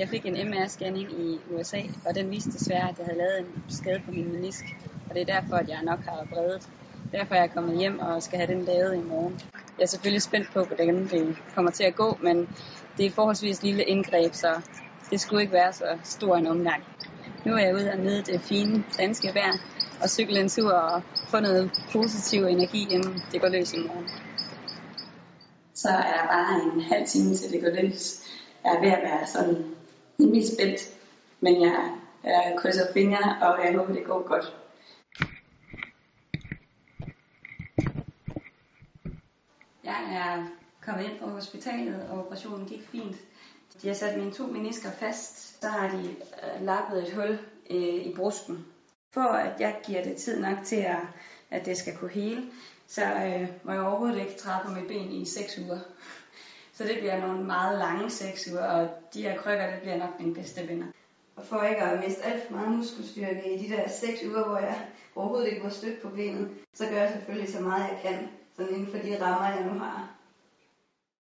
Jeg fik en MR-scanning i USA, og den viste desværre, at jeg havde lavet en skade på min menisk. Og det er derfor, at jeg nok har bredet. Derfor er jeg kommet hjem og skal have den lavet i morgen. Jeg er selvfølgelig spændt på, hvordan det kommer til at gå, men det er forholdsvis lille indgreb, så det skulle ikke være så stor en omgang. Nu er jeg ude og nyde det fine danske vejr og cykle en tur og få noget positiv energi, inden det går løs i morgen. Så er der bare en halv time til det går løs. Jeg er ved at være sådan rimelig spændt, men jeg, jeg krydser fingre, og jeg håber, det går godt. Jeg er kommet ind på hospitalet, og operationen gik fint. De har sat mine to menisker fast, så har de øh, lappet et hul øh, i brusken. For at jeg giver det tid nok til, at, at det skal kunne hele, så øh, må jeg overhovedet ikke træde på mit ben i 6 uger. Så det bliver nogle meget lange 6 uger, og de her krykker, det bliver nok min bedste venner. Og for ikke at miste alt for meget muskelstyrke i de der 6 uger, hvor jeg overhovedet ikke var stødt på benet, så gør jeg selvfølgelig så meget jeg kan, sådan inden for de rammer, jeg nu har.